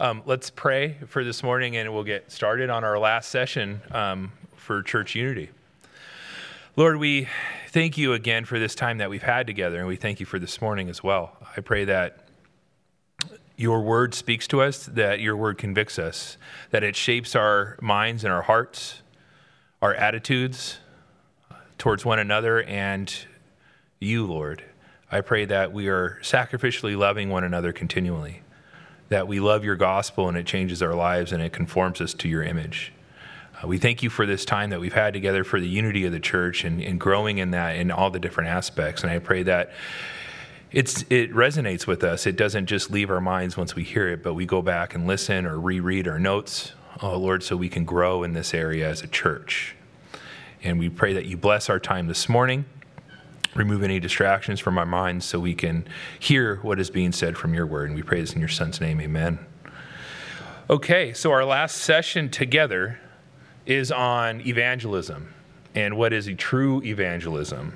Um, let's pray for this morning and we'll get started on our last session um, for church unity. Lord, we thank you again for this time that we've had together, and we thank you for this morning as well. I pray that your word speaks to us, that your word convicts us, that it shapes our minds and our hearts, our attitudes towards one another, and you, Lord. I pray that we are sacrificially loving one another continually, that we love your gospel and it changes our lives and it conforms us to your image. Uh, we thank you for this time that we've had together for the unity of the church and, and growing in that in all the different aspects. And I pray that it's, it resonates with us. It doesn't just leave our minds once we hear it, but we go back and listen or reread our notes, oh Lord, so we can grow in this area as a church. And we pray that you bless our time this morning remove any distractions from our minds so we can hear what is being said from your word. And we pray this in your son's name. Amen. Okay, so our last session together is on evangelism and what is a true evangelism.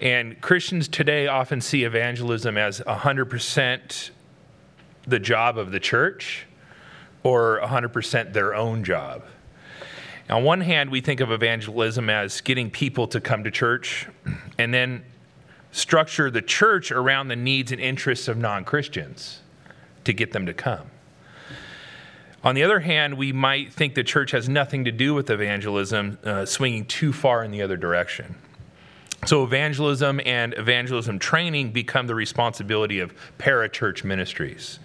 And Christians today often see evangelism as 100% the job of the church or 100% their own job. On one hand, we think of evangelism as getting people to come to church and then structure the church around the needs and interests of non Christians to get them to come. On the other hand, we might think the church has nothing to do with evangelism, uh, swinging too far in the other direction. So, evangelism and evangelism training become the responsibility of parachurch ministries.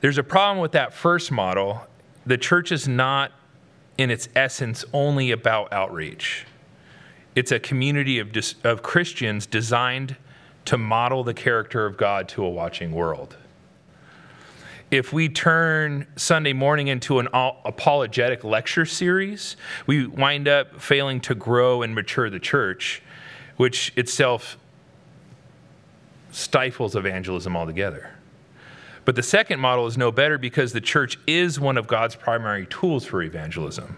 There's a problem with that first model. The church is not in its essence only about outreach. It's a community of, dis- of Christians designed to model the character of God to a watching world. If we turn Sunday morning into an apologetic lecture series, we wind up failing to grow and mature the church, which itself stifles evangelism altogether. But the second model is no better because the church is one of God's primary tools for evangelism.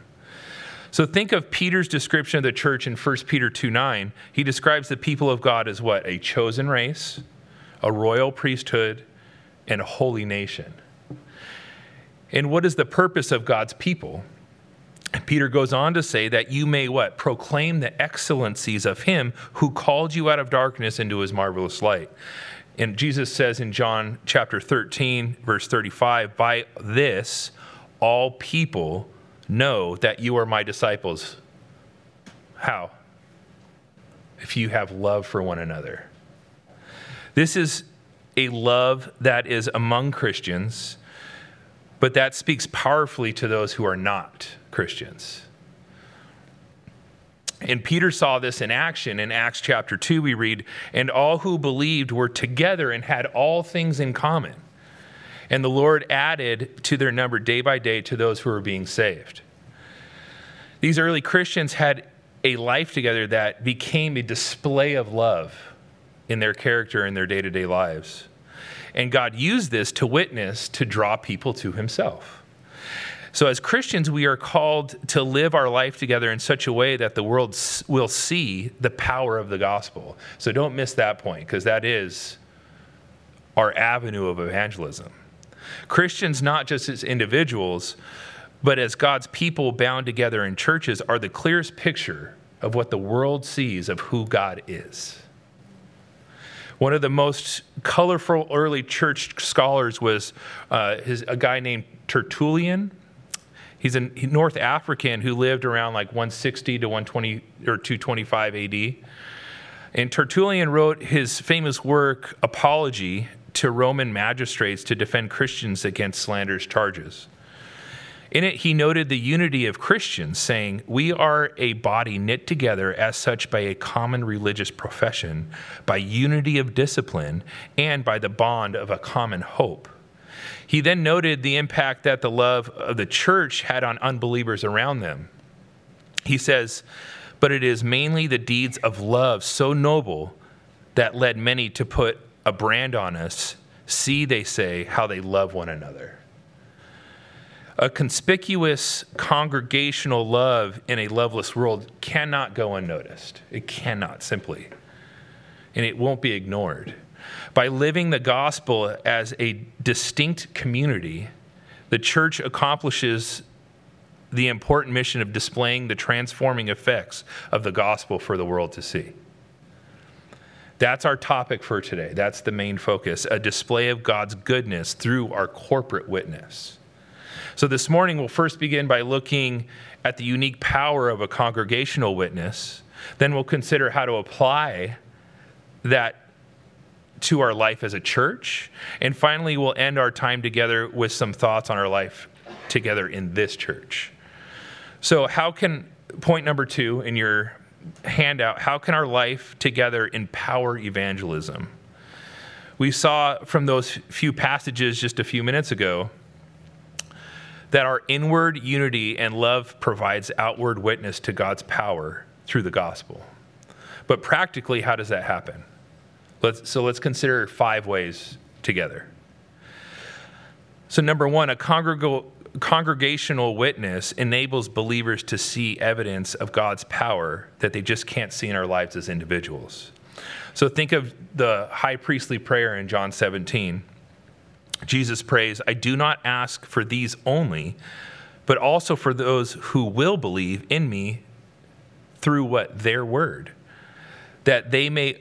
So think of Peter's description of the church in 1 Peter 2 9. He describes the people of God as what? A chosen race, a royal priesthood, and a holy nation. And what is the purpose of God's people? Peter goes on to say that you may what? Proclaim the excellencies of him who called you out of darkness into his marvelous light. And Jesus says in John chapter 13, verse 35, by this all people know that you are my disciples. How? If you have love for one another. This is a love that is among Christians, but that speaks powerfully to those who are not Christians. And Peter saw this in action in Acts chapter 2. We read, And all who believed were together and had all things in common. And the Lord added to their number day by day to those who were being saved. These early Christians had a life together that became a display of love in their character and their day to day lives. And God used this to witness to draw people to Himself. So, as Christians, we are called to live our life together in such a way that the world will see the power of the gospel. So, don't miss that point, because that is our avenue of evangelism. Christians, not just as individuals, but as God's people bound together in churches, are the clearest picture of what the world sees of who God is. One of the most colorful early church scholars was uh, his, a guy named Tertullian. He's a North African who lived around like 160 to 120 or 225 AD. And Tertullian wrote his famous work, Apology, to Roman magistrates to defend Christians against slanderous charges. In it, he noted the unity of Christians, saying, We are a body knit together as such by a common religious profession, by unity of discipline, and by the bond of a common hope. He then noted the impact that the love of the church had on unbelievers around them. He says, But it is mainly the deeds of love so noble that led many to put a brand on us. See, they say, how they love one another. A conspicuous congregational love in a loveless world cannot go unnoticed. It cannot, simply. And it won't be ignored. By living the gospel as a distinct community, the church accomplishes the important mission of displaying the transforming effects of the gospel for the world to see. That's our topic for today. That's the main focus a display of God's goodness through our corporate witness. So, this morning, we'll first begin by looking at the unique power of a congregational witness. Then, we'll consider how to apply that to our life as a church. And finally, we'll end our time together with some thoughts on our life together in this church. So, how can, point number two in your handout, how can our life together empower evangelism? We saw from those few passages just a few minutes ago that our inward unity and love provides outward witness to God's power through the gospel. But practically, how does that happen? Let's, so let's consider five ways together. So, number one, a congregational witness enables believers to see evidence of God's power that they just can't see in our lives as individuals. So, think of the high priestly prayer in John 17. Jesus prays, I do not ask for these only, but also for those who will believe in me through what? Their word, that they may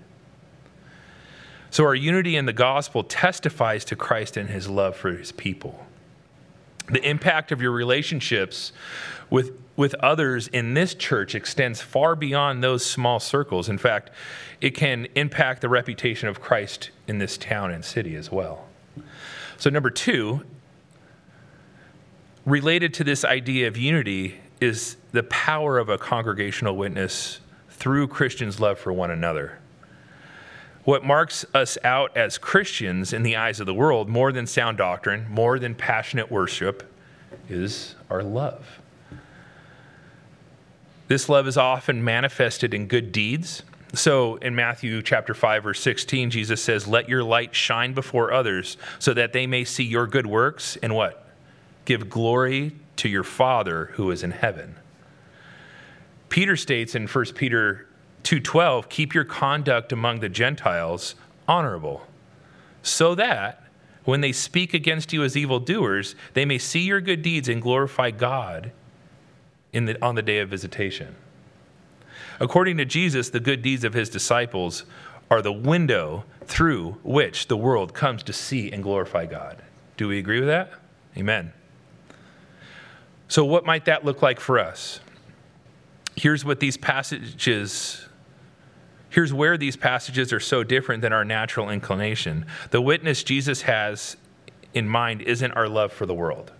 So, our unity in the gospel testifies to Christ and his love for his people. The impact of your relationships with, with others in this church extends far beyond those small circles. In fact, it can impact the reputation of Christ in this town and city as well. So, number two, related to this idea of unity is the power of a congregational witness through Christians' love for one another. What marks us out as Christians in the eyes of the world, more than sound doctrine, more than passionate worship, is our love. This love is often manifested in good deeds. So in Matthew chapter 5 verse 16 Jesus says, "Let your light shine before others so that they may see your good works and what? Give glory to your Father who is in heaven." Peter states in 1 Peter 2:12, keep your conduct among the Gentiles honorable, so that when they speak against you as evildoers, they may see your good deeds and glorify God in the, on the day of visitation. According to Jesus, the good deeds of his disciples are the window through which the world comes to see and glorify God. Do we agree with that? Amen. So, what might that look like for us? Here's what these passages Here's where these passages are so different than our natural inclination. The witness Jesus has in mind isn't our love for the world,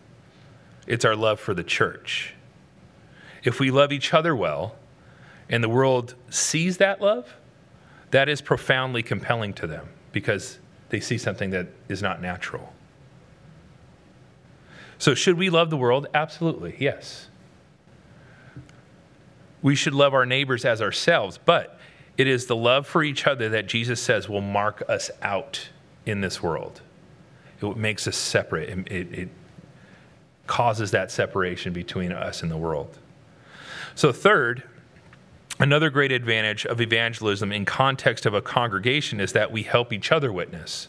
it's our love for the church. If we love each other well and the world sees that love, that is profoundly compelling to them because they see something that is not natural. So, should we love the world? Absolutely, yes. We should love our neighbors as ourselves, but it is the love for each other that Jesus says will mark us out in this world. It makes us separate, it, it causes that separation between us and the world. So, third, another great advantage of evangelism in context of a congregation is that we help each other witness.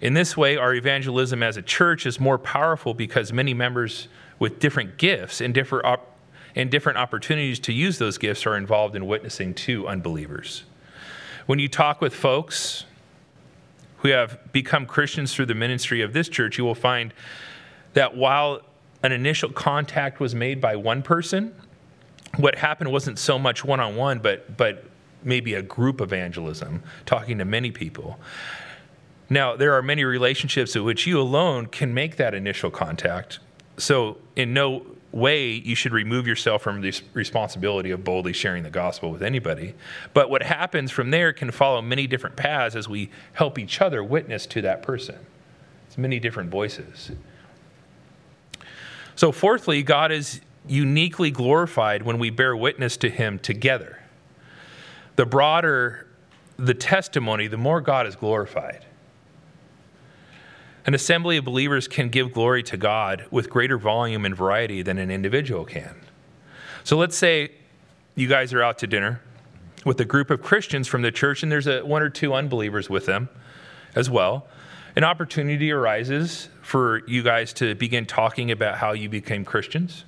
In this way, our evangelism as a church is more powerful because many members with different gifts and different op- and different opportunities to use those gifts are involved in witnessing to unbelievers. When you talk with folks who have become Christians through the ministry of this church, you will find that while an initial contact was made by one person, what happened wasn't so much one on one, but but maybe a group evangelism, talking to many people. Now, there are many relationships in which you alone can make that initial contact. So, in no way you should remove yourself from the responsibility of boldly sharing the gospel with anybody. But what happens from there can follow many different paths as we help each other witness to that person. It's many different voices. So, fourthly, God is uniquely glorified when we bear witness to him together. The broader the testimony, the more God is glorified. An assembly of believers can give glory to God with greater volume and variety than an individual can. So let's say you guys are out to dinner with a group of Christians from the church, and there's a, one or two unbelievers with them as well. An opportunity arises for you guys to begin talking about how you became Christians.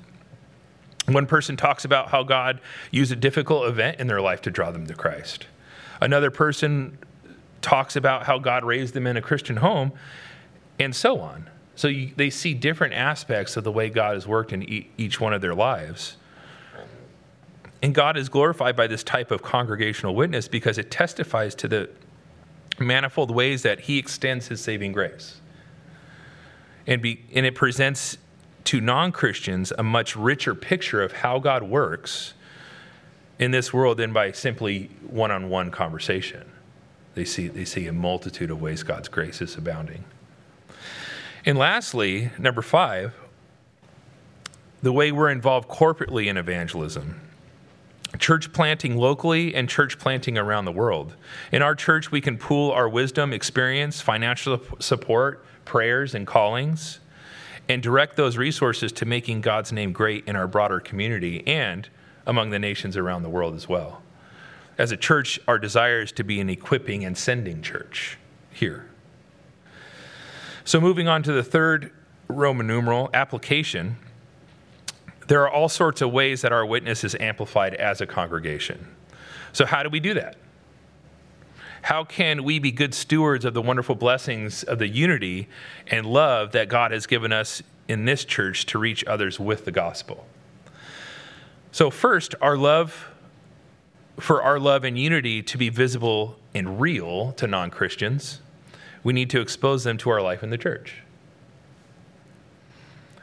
One person talks about how God used a difficult event in their life to draw them to Christ. Another person talks about how God raised them in a Christian home, and so on. So you, they see different aspects of the way God has worked in e- each one of their lives. And God is glorified by this type of congregational witness because it testifies to the manifold ways that He extends His saving grace. And, be, and it presents to non Christians a much richer picture of how God works in this world than by simply one on one conversation. They see, they see a multitude of ways God's grace is abounding. And lastly, number five, the way we're involved corporately in evangelism. Church planting locally and church planting around the world. In our church, we can pool our wisdom, experience, financial support, prayers, and callings, and direct those resources to making God's name great in our broader community and among the nations around the world as well. As a church, our desire is to be an equipping and sending church here. So, moving on to the third Roman numeral, application, there are all sorts of ways that our witness is amplified as a congregation. So, how do we do that? How can we be good stewards of the wonderful blessings of the unity and love that God has given us in this church to reach others with the gospel? So, first, our love for our love and unity to be visible and real to non Christians, we need to expose them to our life in the church.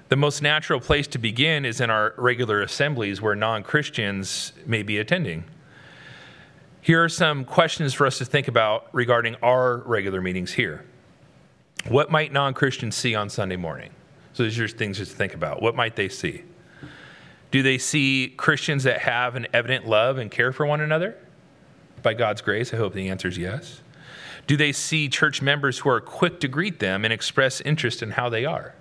The most natural place to begin is in our regular assemblies where non Christians may be attending. Here are some questions for us to think about regarding our regular meetings here. What might non Christians see on Sunday morning? So, these are things just to think about. What might they see? Do they see Christians that have an evident love and care for one another? By God's grace, I hope the answer is yes. Do they see church members who are quick to greet them and express interest in how they are?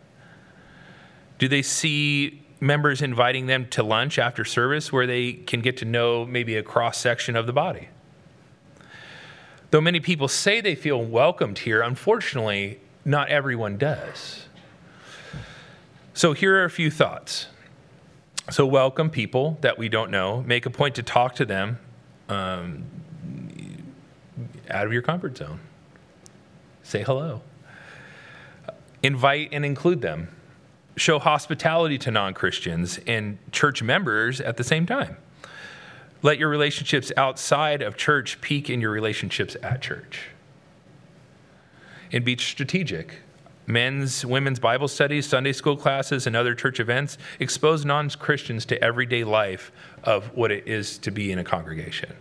Do they see members inviting them to lunch after service where they can get to know maybe a cross section of the body? Though many people say they feel welcomed here, unfortunately, not everyone does. So here are a few thoughts. So, welcome people that we don't know. Make a point to talk to them um, out of your comfort zone. Say hello. Invite and include them. Show hospitality to non Christians and church members at the same time. Let your relationships outside of church peak in your relationships at church. And be strategic men's, women's Bible studies, Sunday school classes, and other church events expose non Christians to everyday life of what it is to be in a congregation.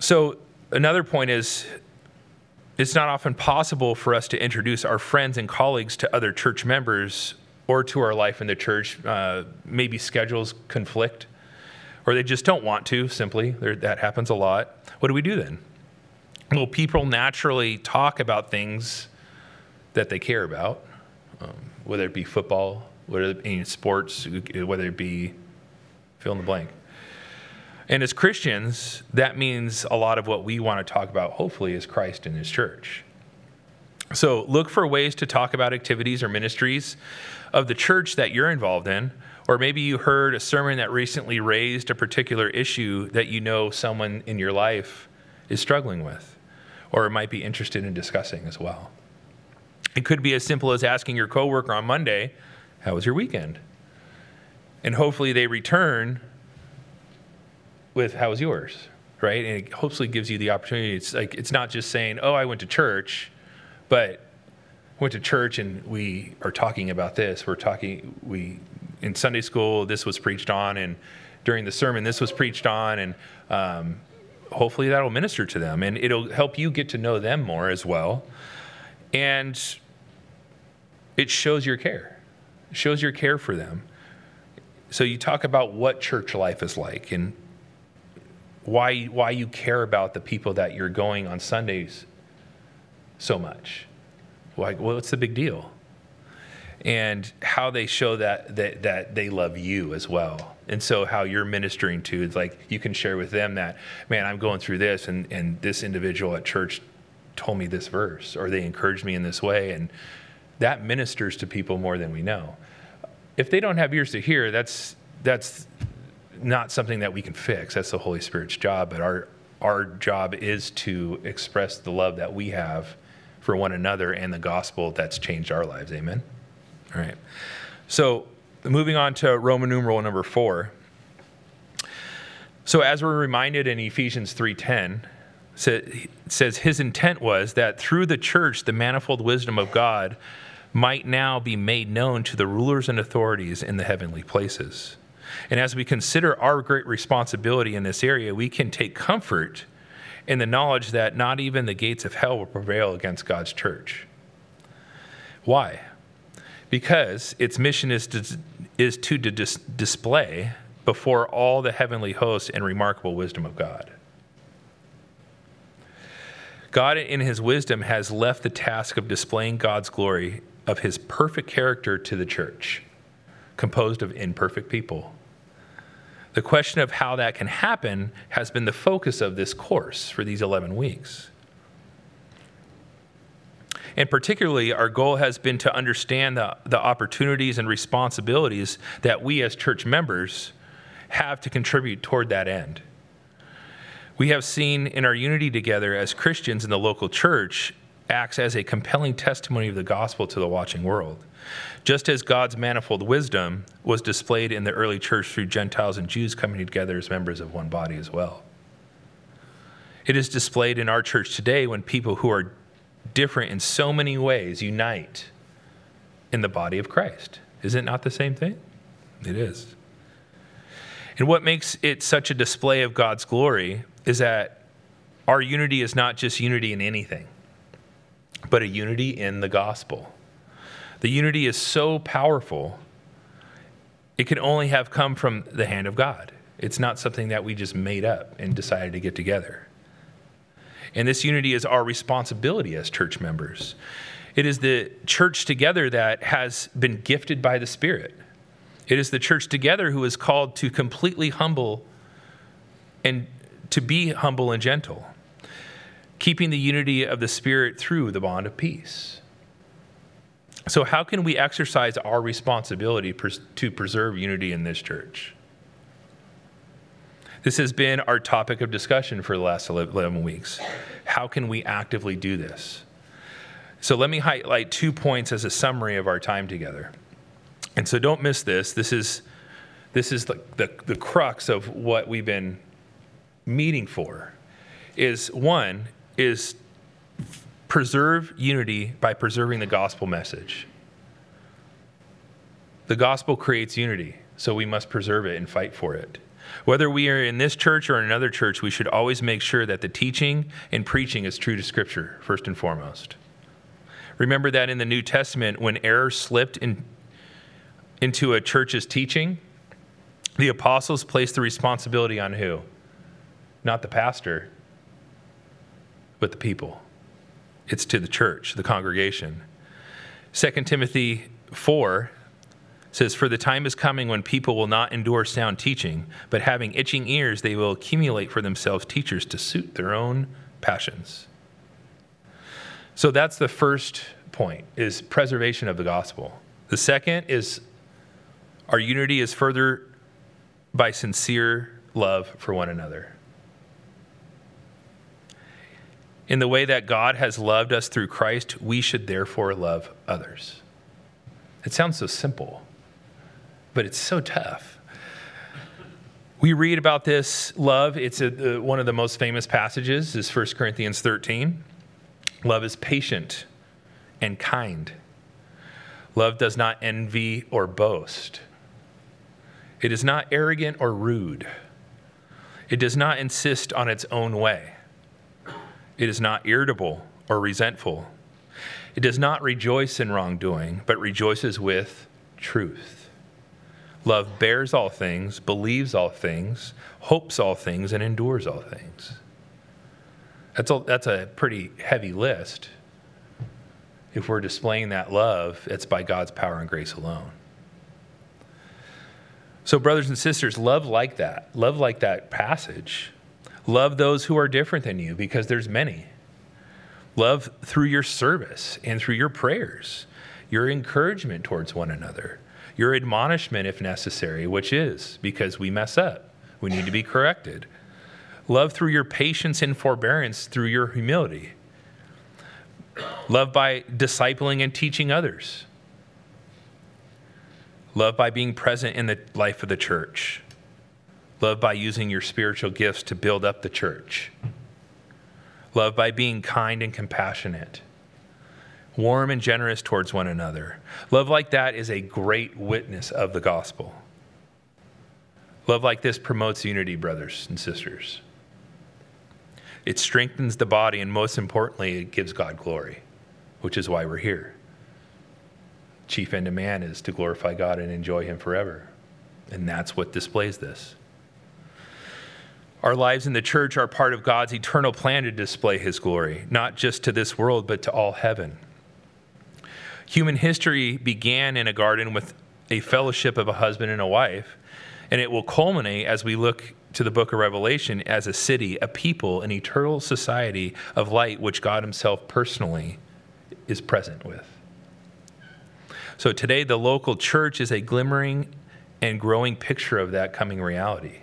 So, another point is it's not often possible for us to introduce our friends and colleagues to other church members or to our life in the church. Uh, maybe schedules conflict, or they just don't want to, simply. That happens a lot. What do we do then? well, people naturally talk about things that they care about, um, whether it be football, whether it be sports, whether it be fill in the blank. And as Christians, that means a lot of what we want to talk about, hopefully, is Christ and His church. So look for ways to talk about activities or ministries of the church that you're involved in. Or maybe you heard a sermon that recently raised a particular issue that you know someone in your life is struggling with or might be interested in discussing as well. It could be as simple as asking your coworker on Monday, How was your weekend? And hopefully they return with, How was yours? Right? And it hopefully gives you the opportunity. It's like, it's not just saying, Oh, I went to church, but went to church and we are talking about this. We're talking, we, in Sunday school, this was preached on, and during the sermon, this was preached on, and um, hopefully that'll minister to them and it'll help you get to know them more as well. And it shows your care. It shows your care for them. So you talk about what church life is like and why why you care about the people that you're going on Sundays so much. Like, well, what's the big deal? And how they show that that that they love you as well. And so how you're ministering to, it's like you can share with them that, man, I'm going through this and, and this individual at church told me this verse or they encouraged me in this way. And that ministers to people more than we know. If they don't have ears to hear, that's that's not something that we can fix. That's the Holy Spirit's job. But our our job is to express the love that we have for one another and the gospel that's changed our lives. Amen. All right. So moving on to Roman numeral number four. So as we're reminded in Ephesians 3:10, it says his intent was that through the church the manifold wisdom of God might now be made known to the rulers and authorities in the heavenly places. And as we consider our great responsibility in this area, we can take comfort in the knowledge that not even the gates of hell will prevail against God's church. Why? Because its mission is to, is to dis- display before all the heavenly hosts and remarkable wisdom of God. God, in his wisdom, has left the task of displaying God's glory of his perfect character to the church, composed of imperfect people. The question of how that can happen has been the focus of this course for these 11 weeks. And particularly, our goal has been to understand the, the opportunities and responsibilities that we as church members have to contribute toward that end. We have seen in our unity together as Christians in the local church acts as a compelling testimony of the gospel to the watching world. Just as God's manifold wisdom was displayed in the early church through Gentiles and Jews coming together as members of one body as well. It is displayed in our church today when people who are different in so many ways unite in the body of Christ. Is it not the same thing? It is. And what makes it such a display of God's glory is that our unity is not just unity in anything, but a unity in the gospel. The unity is so powerful, it can only have come from the hand of God. It's not something that we just made up and decided to get together. And this unity is our responsibility as church members. It is the church together that has been gifted by the Spirit. It is the church together who is called to completely humble and to be humble and gentle, keeping the unity of the Spirit through the bond of peace. So, how can we exercise our responsibility to preserve unity in this church? This has been our topic of discussion for the last 11 weeks. How can we actively do this? So, let me highlight two points as a summary of our time together. And so, don't miss this. This is, this is the, the, the crux of what we've been meeting for. Is one, is preserve unity by preserving the gospel message. The gospel creates unity, so we must preserve it and fight for it. Whether we are in this church or another church, we should always make sure that the teaching and preaching is true to Scripture, first and foremost. Remember that in the New Testament, when error slipped in, into a church's teaching, the apostles placed the responsibility on who? Not the pastor, but the people it's to the church, the congregation. 2 Timothy 4 says, For the time is coming when people will not endure sound teaching, but having itching ears, they will accumulate for themselves teachers to suit their own passions. So that's the first point is preservation of the gospel. The second is our unity is further by sincere love for one another. In the way that God has loved us through Christ, we should therefore love others. It sounds so simple, but it's so tough. We read about this love. It's a, one of the most famous passages is 1 Corinthians 13. Love is patient and kind. Love does not envy or boast. It is not arrogant or rude. It does not insist on its own way. It is not irritable or resentful. It does not rejoice in wrongdoing, but rejoices with truth. Love bears all things, believes all things, hopes all things, and endures all things. That's a, that's a pretty heavy list. If we're displaying that love, it's by God's power and grace alone. So, brothers and sisters, love like that. Love like that passage. Love those who are different than you because there's many. Love through your service and through your prayers, your encouragement towards one another, your admonishment if necessary, which is because we mess up. We need to be corrected. Love through your patience and forbearance through your humility. Love by discipling and teaching others. Love by being present in the life of the church. Love by using your spiritual gifts to build up the church. Love by being kind and compassionate, warm and generous towards one another. Love like that is a great witness of the gospel. Love like this promotes unity, brothers and sisters. It strengthens the body, and most importantly, it gives God glory, which is why we're here. Chief end of man is to glorify God and enjoy Him forever. And that's what displays this. Our lives in the church are part of God's eternal plan to display His glory, not just to this world, but to all heaven. Human history began in a garden with a fellowship of a husband and a wife, and it will culminate as we look to the book of Revelation as a city, a people, an eternal society of light which God Himself personally is present with. So today, the local church is a glimmering and growing picture of that coming reality.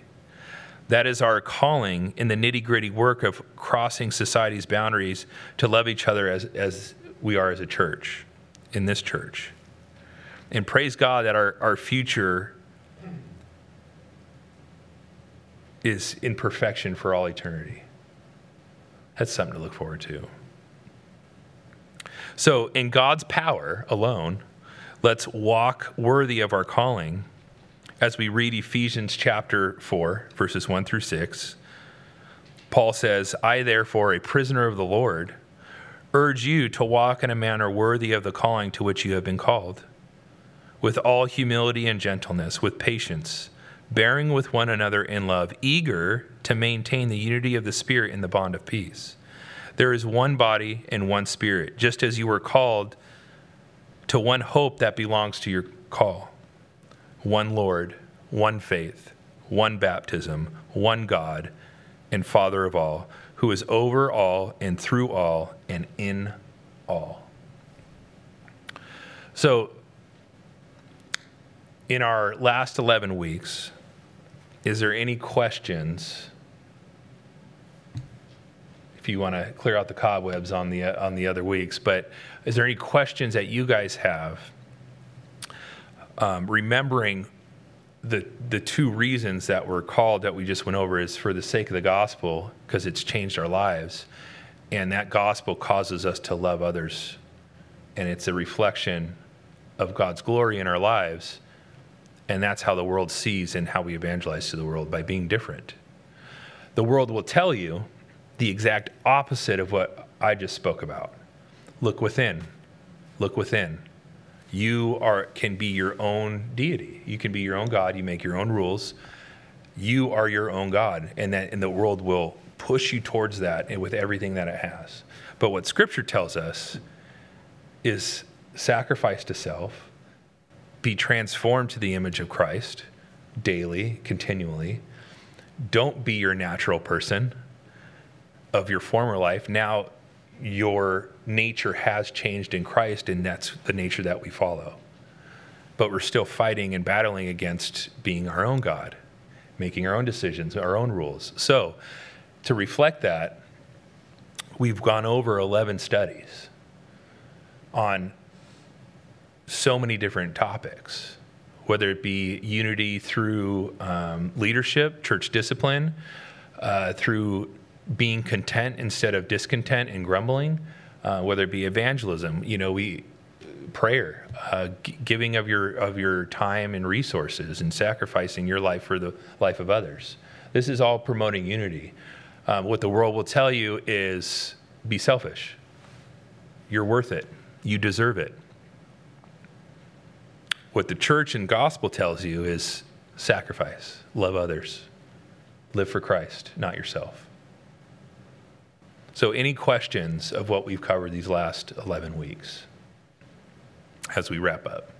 That is our calling in the nitty gritty work of crossing society's boundaries to love each other as, as we are as a church, in this church. And praise God that our, our future is in perfection for all eternity. That's something to look forward to. So, in God's power alone, let's walk worthy of our calling as we read Ephesians chapter 4, verses 1 through 6, Paul says, I, therefore, a prisoner of the Lord, urge you to walk in a manner worthy of the calling to which you have been called, with all humility and gentleness, with patience, bearing with one another in love, eager to maintain the unity of the Spirit in the bond of peace. There is one body and one Spirit, just as you were called to one hope that belongs to your call one Lord, one faith, one baptism, one God, and Father of all, who is over all and through all and in all. So, in our last 11 weeks, is there any questions? If you want to clear out the cobwebs on the on the other weeks, but is there any questions that you guys have um, remembering the the two reasons that we're called that we just went over is for the sake of the gospel because it's changed our lives. And that gospel causes us to love others. And it's a reflection of God's glory in our lives. And that's how the world sees and how we evangelize to the world by being different. The world will tell you the exact opposite of what I just spoke about. Look within. Look within you are can be your own deity. You can be your own God. You make your own rules. You are your own God, and that and the world will push you towards that with everything that it has. But what Scripture tells us is sacrifice to self, be transformed to the image of Christ daily, continually. Don't be your natural person of your former life. Now your nature has changed in Christ, and that's the nature that we follow. But we're still fighting and battling against being our own God, making our own decisions, our own rules. So, to reflect that, we've gone over 11 studies on so many different topics, whether it be unity through um, leadership, church discipline, uh, through being content instead of discontent and grumbling, uh, whether it be evangelism, you know, we prayer, uh, g- giving of your of your time and resources, and sacrificing your life for the life of others. This is all promoting unity. Um, what the world will tell you is be selfish. You're worth it. You deserve it. What the church and gospel tells you is sacrifice, love others, live for Christ, not yourself. So, any questions of what we've covered these last 11 weeks as we wrap up?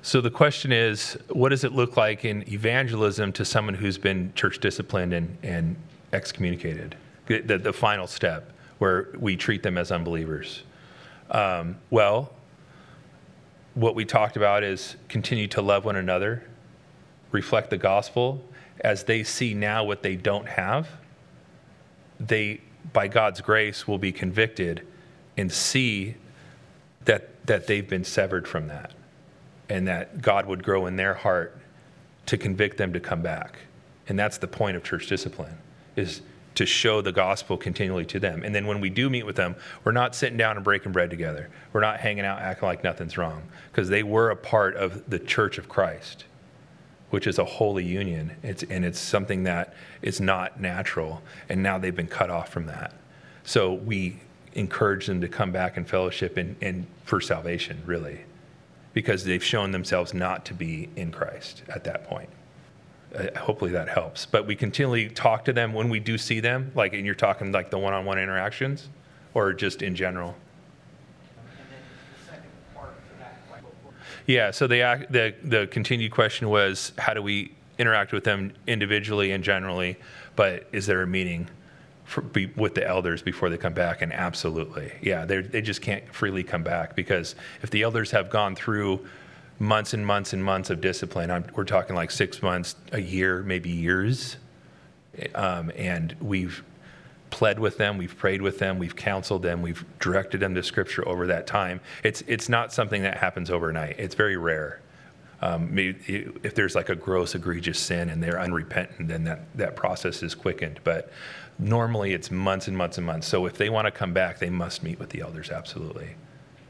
So, the question is what does it look like in evangelism to someone who's been church disciplined and, and excommunicated? The, the, final step where we treat them as unbelievers. Um, well, what we talked about is continue to love one another, reflect the gospel as they see now what they don't have. They, by God's grace, will be convicted and see that, that they've been severed from that and that God would grow in their heart to convict them to come back. And that's the point of church discipline is to show the gospel continually to them. And then when we do meet with them, we're not sitting down and breaking bread together. We're not hanging out acting like nothing's wrong because they were a part of the church of Christ, which is a holy union. It's, and it's something that is not natural. And now they've been cut off from that. So we encourage them to come back and fellowship and, and for salvation, really, because they've shown themselves not to be in Christ at that point uh, hopefully that helps. But we continually talk to them when we do see them, like, and you're talking like the one-on-one interactions, or just in general. Yeah. So the the the continued question was, how do we interact with them individually and generally? But is there a meeting for, be, with the elders before they come back? And absolutely, yeah. They they just can't freely come back because if the elders have gone through months and months and months of discipline. I'm, we're talking like six months, a year, maybe years. Um, and we've pled with them, we've prayed with them, we've counseled them, we've directed them to Scripture over that time. It's it's not something that happens overnight. It's very rare. Um, if there's like a gross, egregious sin and they're unrepentant, then that that process is quickened. But normally, it's months and months and months. So if they want to come back, they must meet with the elders absolutely,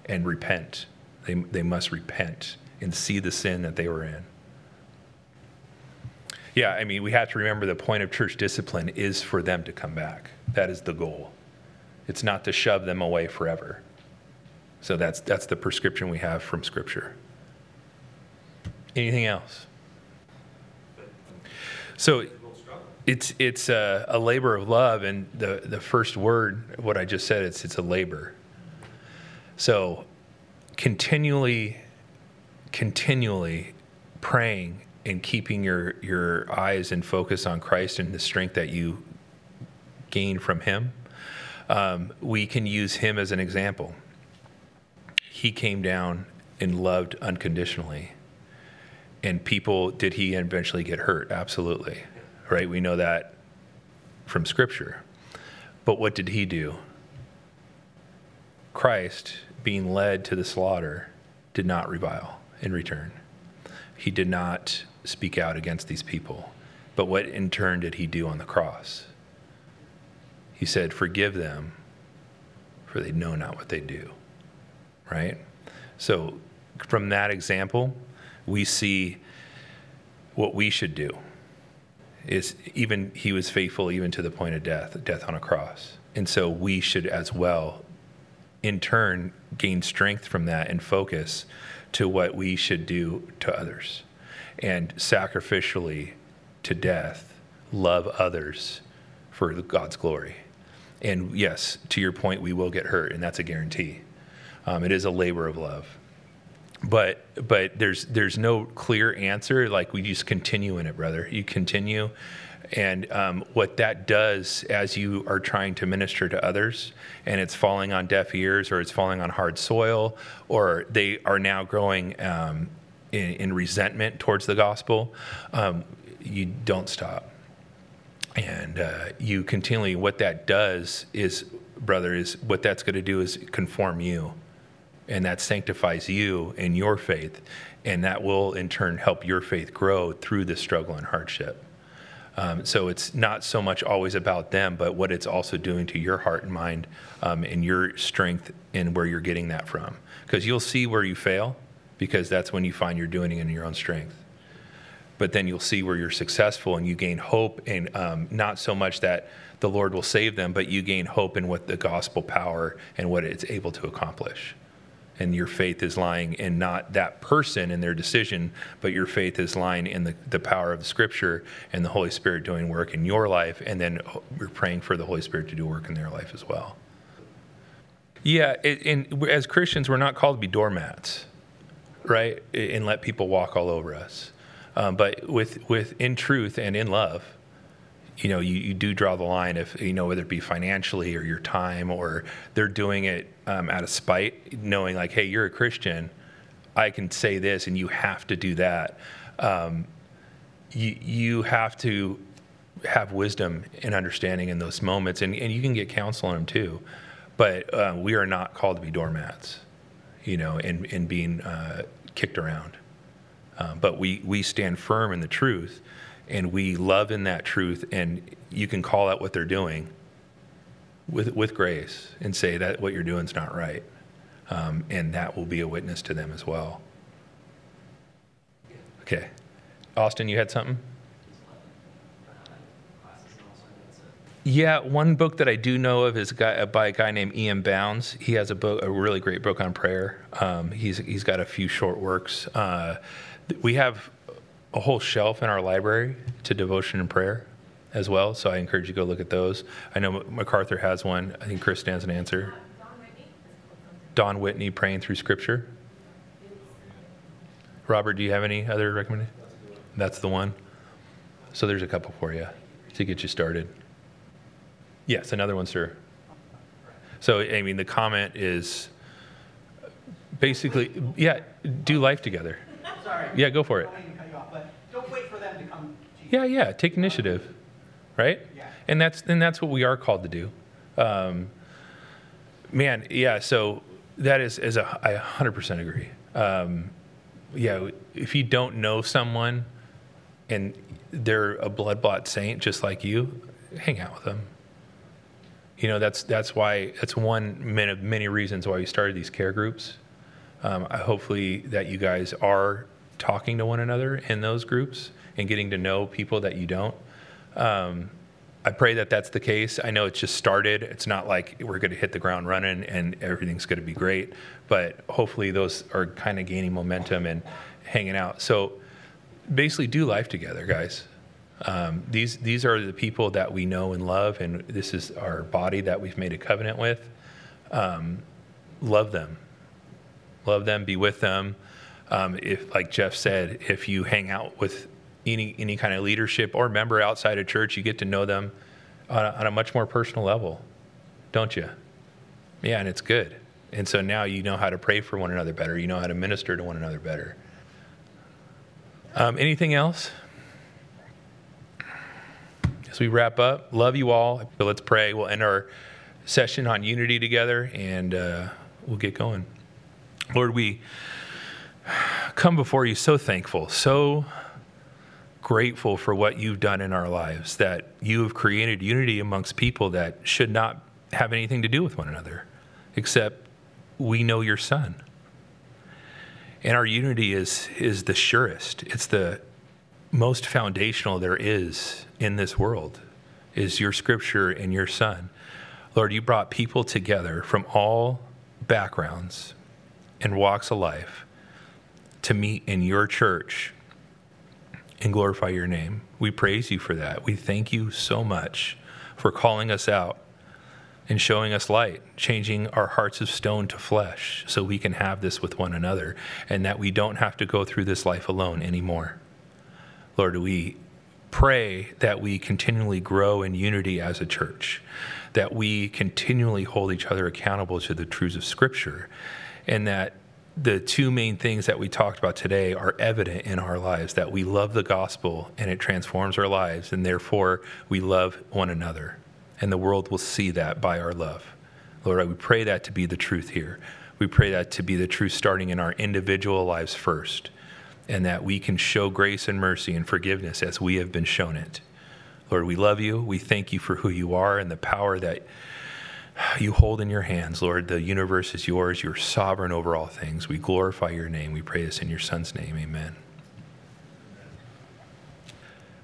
and repent. They they must repent and see the sin that they were in. Yeah, I mean, we have to remember the point of church discipline is for them to come back. That is the goal. It's not to shove them away forever. So that's that's the prescription we have from Scripture. Anything else? So it's it's a, a, labor of love, and the the first word, what I just said, it's it's a labor. So continually continually praying and keeping your, your eyes and focus on Christ and the strength that you gain from Him, um, we can use Him as an example. He came down and loved unconditionally. And people, did he eventually get hurt? Absolutely. Right? We know that from Scripture. But what did he do? Christ, being led to the slaughter, did not revile in return. He did not speak out against these people. But what in turn did he do on the cross? He said, Forgive them, for they know not what they do. Right? So, from that example, we see what we should do. Is even he was faithful even to the point of death, death on a cross. And so we should as well, in turn, gain strength from that and focus to what we should do to others and sacrificially to death love others for God's glory. And yes, to your point, we will get hurt, and that's a guarantee. Um, it is a labor of love. But but there's there's no clear answer. Like we just continue in it, brother. You continue, and um, what that does as you are trying to minister to others and it's falling on deaf ears or it's falling on hard soil or they are now growing um, in, in, resentment towards the gospel, um, you don't stop. And uh, you continually, what that does is, brother, is what that's going to do is conform you. And that sanctifies you in your faith. And that will in turn help your faith grow through the struggle and hardship. Um, so it's not so much always about them, but what it's also doing to your heart and mind um, and your strength and where you're getting that from. Because you'll see where you fail, because that's when you find you're doing it in your own strength. but then you'll see where you're successful and you gain hope, and um, not so much that the Lord will save them, but you gain hope in what the gospel power and what it's able to accomplish. And your faith is lying in not that person and their decision, but your faith is lying in the, the power of the scripture and the Holy Spirit doing work in your life. And then we're praying for the Holy Spirit to do work in their life as well. Yeah, it, and as Christians, we're not called to be doormats, right? And let people walk all over us. Um, but with, with in truth and in love, you know, you, you do draw the line if, you know, whether it be financially or your time or they're doing it um, out of spite, knowing like, hey, you're a Christian, I can say this and you have to do that. Um, you, you have to have wisdom and understanding in those moments, and, and you can get counsel on them too. But uh, we are not called to be doormats, you know, and, and being uh, kicked around. Uh, but we, we stand firm in the truth and we love in that truth and you can call out what they're doing with, with grace and say that what you're doing is not right. Um, and that will be a witness to them as well. Okay. Austin you had something yeah one book that i do know of is by a guy named E.M. Bounds he has a book a really great book on prayer um, he's, he's got a few short works uh, we have a whole shelf in our library to devotion and prayer as well. So I encourage you to go look at those. I know MacArthur has one. I think Chris stands an answer. Don Whitney praying through Scripture. Robert, do you have any other recommendations? That's the one. So there's a couple for you to get you started. Yes, another one, sir. So I mean, the comment is basically, yeah, do life together. Sorry. Yeah, go for it. Yeah, yeah. Take initiative, right? Yeah. And that's and that's what we are called to do. Um, man, yeah. So that is is a I 100% agree. Um, yeah, if you don't know someone and they're a blood bought saint just like you, hang out with them. You know, that's that's why that's one of many reasons why we started these care groups. Um, hopefully that you guys are talking to one another in those groups and getting to know people that you don't. Um, I pray that that's the case. I know it's just started. It's not like we're going to hit the ground running and everything's going to be great, but hopefully those are kind of gaining momentum and hanging out. So basically, do life together, guys. Um, these these are the people that we know and love, and this is our body that we've made a covenant with. Um, love them, love them, be with them. Um, if, like Jeff said, if you hang out with any any kind of leadership or member outside of church, you get to know them on a, on a much more personal level, don't you? Yeah, and it's good. And so now you know how to pray for one another better. You know how to minister to one another better. Um, anything else? As we wrap up, love you all. Let's pray. We'll end our session on unity together and uh, we'll get going. Lord, we come before you so thankful, so grateful for what you've done in our lives, that you have created unity amongst people that should not have anything to do with one another, except we know your son. And our unity is, is the surest, it's the most foundational there is in this world, is your scripture and your son. Lord, you brought people together from all backgrounds and walks of life to meet in your church and glorify your name. We praise you for that. We thank you so much for calling us out and showing us light, changing our hearts of stone to flesh so we can have this with one another and that we don't have to go through this life alone anymore. Lord, we pray that we continually grow in unity as a church, that we continually hold each other accountable to the truths of Scripture, and that the two main things that we talked about today are evident in our lives that we love the gospel and it transforms our lives, and therefore we love one another. And the world will see that by our love. Lord, we pray that to be the truth here. We pray that to be the truth starting in our individual lives first, and that we can show grace and mercy and forgiveness as we have been shown it. Lord, we love you. We thank you for who you are and the power that you hold in your hands, Lord. The universe is yours. You're sovereign over all things. We glorify your name. We pray this in your Son's name. Amen.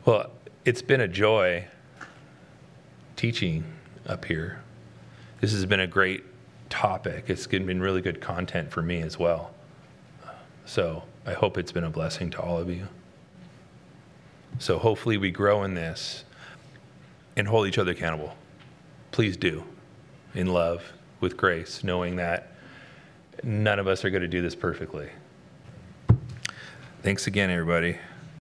Well, it's been a joy teaching up here. This has been a great topic. It's been really good content for me as well. So I hope it's been a blessing to all of you. So hopefully we grow in this and hold each other accountable. Please do in love, with grace, knowing that none of us are going to do this perfectly. Thanks again, everybody.